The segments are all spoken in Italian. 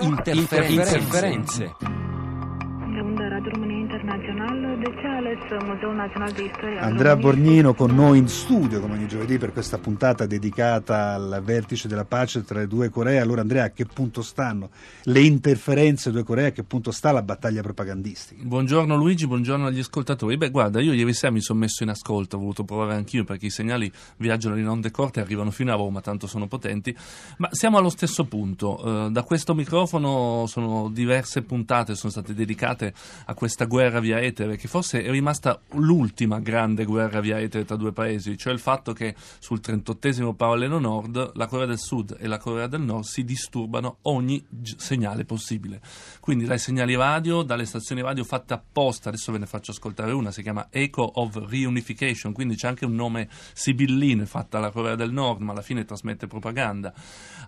interferenze. interferenze. Andrea Borgnino con noi in studio come ogni giovedì per questa puntata dedicata al vertice della pace tra le due Coree. Allora Andrea, a che punto stanno le interferenze due Coree? A che punto sta la battaglia propagandistica? Buongiorno Luigi, buongiorno agli ascoltatori. Beh, guarda, io ieri sera mi sono messo in ascolto, ho voluto provare anch'io perché i segnali viaggiano in onde corte e arrivano fino a Roma, tanto sono potenti. Ma siamo allo stesso punto. Eh, da questo microfono sono diverse puntate sono state dedicate a questa guerra via etere che forse è rimasta l'ultima grande guerra via etere tra due paesi, cioè il fatto che sul 38 parallelo nord la Corea del Sud e la Corea del Nord si disturbano ogni segnale possibile. Quindi dai segnali radio, dalle stazioni radio fatte apposta, adesso ve ne faccio ascoltare una, si chiama Echo of Reunification, quindi c'è anche un nome sibillino fatta alla Corea del Nord, ma alla fine trasmette propaganda,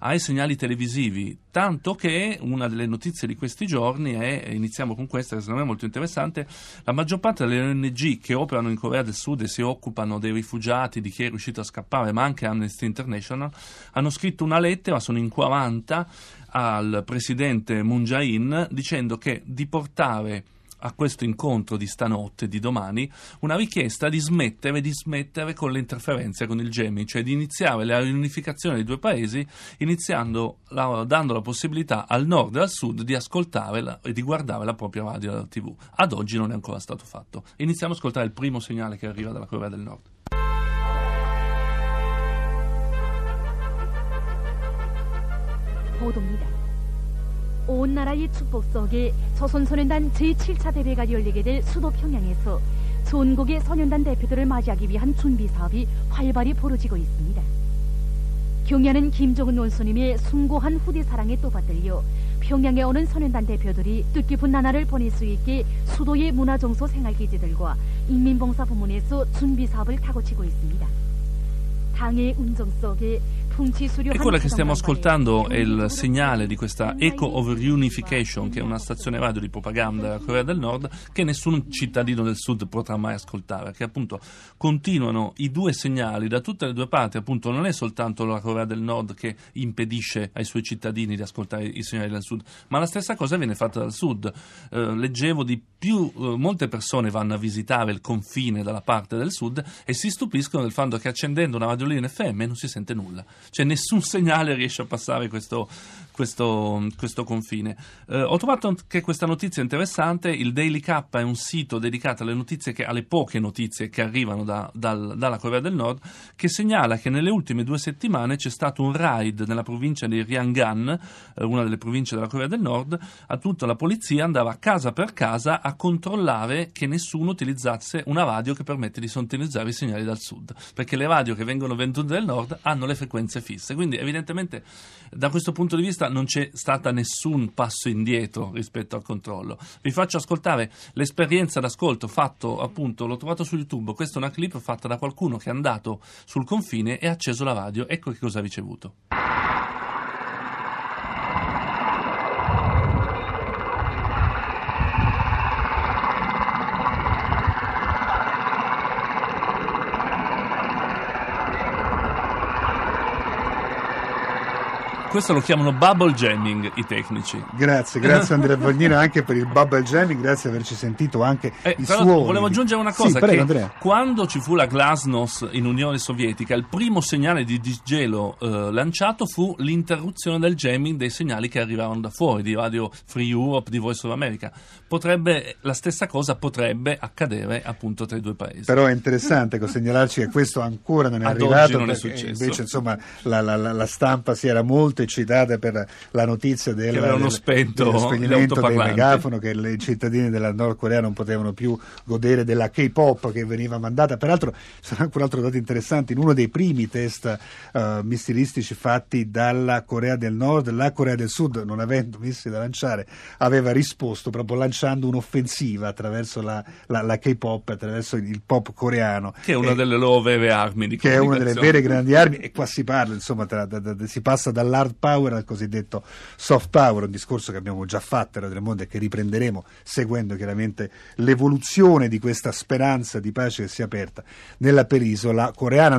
ai segnali televisivi, tanto che una delle notizie di questi giorni è, iniziamo con questa che secondo me è molto interessante, la maggior parte delle ONG che operano in Corea del Sud e si occupano dei rifugiati, di chi è riuscito a scappare, ma anche Amnesty International, hanno scritto una lettera, sono in 40, al presidente Moon Jae-in dicendo che di portare a questo incontro di stanotte, di domani, una richiesta di smettere, di smettere con le interferenze con il GEMI, cioè di iniziare la riunificazione dei due paesi, iniziando la, dando la possibilità al nord e al sud di ascoltare la, e di guardare la propria radio e la TV. Ad oggi non è ancora stato fatto. Iniziamo a ascoltare il primo segnale che arriva dalla Corea del Nord. 보도입니다. 온 나라의 축복 속에 조선 소년단 제7차 대회가 열리게 될 수도 평양에서 전국의 소년단 대표들을 맞이하기 위한 준비 사업이 활발히 벌어지고 있습니다. 경야는 김정은 원수님의 숭고한 후대 사랑에 또 받들려 평양에 오는 소년단 대표들이 뜻깊은 나날을 보낼 수 있게 수도의 문화정서 생활기지들과 인민봉사 부문에서 준비 사업을 타고치고 있습니다. 당의 운정 속에 E quella che stiamo ascoltando è il segnale di questa Echo of Reunification, che è una stazione radio di propaganda della Corea del Nord, che nessun cittadino del Sud potrà mai ascoltare, che appunto continuano i due segnali da tutte le due parti, appunto non è soltanto la Corea del Nord che impedisce ai suoi cittadini di ascoltare i segnali del Sud, ma la stessa cosa viene fatta dal Sud. Eh, leggevo di più, eh, molte persone vanno a visitare il confine dalla parte del Sud e si stupiscono del fatto che accendendo una radiolina FM non si sente nulla cioè nessun segnale riesce a passare questo, questo, questo confine. Eh, ho trovato anche questa notizia interessante, il Daily K è un sito dedicato alle, notizie che, alle poche notizie che arrivano da, dal, dalla Corea del Nord, che segnala che nelle ultime due settimane c'è stato un raid nella provincia di Ryanggan, eh, una delle province della Corea del Nord, a tutta la polizia andava casa per casa a controllare che nessuno utilizzasse una radio che permette di sintonizzare i segnali dal sud, perché le radio che vengono vendute dal nord hanno le frequenze fisse. Quindi evidentemente da questo punto di vista non c'è stata nessun passo indietro rispetto al controllo. Vi faccio ascoltare l'esperienza d'ascolto fatto appunto, l'ho trovato su YouTube, questa è una clip fatta da qualcuno che è andato sul confine e ha acceso la radio, ecco che cosa ha ricevuto. Questo lo chiamano bubble jamming i tecnici. Grazie, grazie Andrea Bagnino anche per il bubble jamming, grazie di averci sentito anche eh, i suoni. Volevo aggiungere una cosa, sì, prego, quando ci fu la glasnost in Unione Sovietica, il primo segnale di disgelo eh, lanciato fu l'interruzione del jamming dei segnali che arrivavano da fuori, di Radio Free Europe, di Voice of America. Potrebbe, la stessa cosa potrebbe accadere appunto tra i due paesi. Però è interessante segnalarci che questo ancora non è Ad arrivato, non è successo. invece insomma la, la, la stampa si era molto eccitata per la notizia del, del, spento dello spegnimento del megafono che i cittadini della Nord Corea non potevano più godere della K-pop che veniva mandata. Peraltro, sono anche un altro dato interessante, in uno dei primi test uh, missilistici fatti dalla Corea del Nord, la Corea del Sud, non avendo missili da lanciare, aveva risposto proprio lanciando un'offensiva attraverso la, la, la K-pop, attraverso il pop coreano. Che è una e, delle loro vere armi di Che è una delle vere grandi armi e qua si parla, insomma, tra, da, da, si passa dall'hard power al cosiddetto soft power, un discorso che abbiamo già fatto a Radio Mondo e che riprenderemo seguendo chiaramente l'evoluzione di questa speranza di pace che si è aperta nella penisola coreana.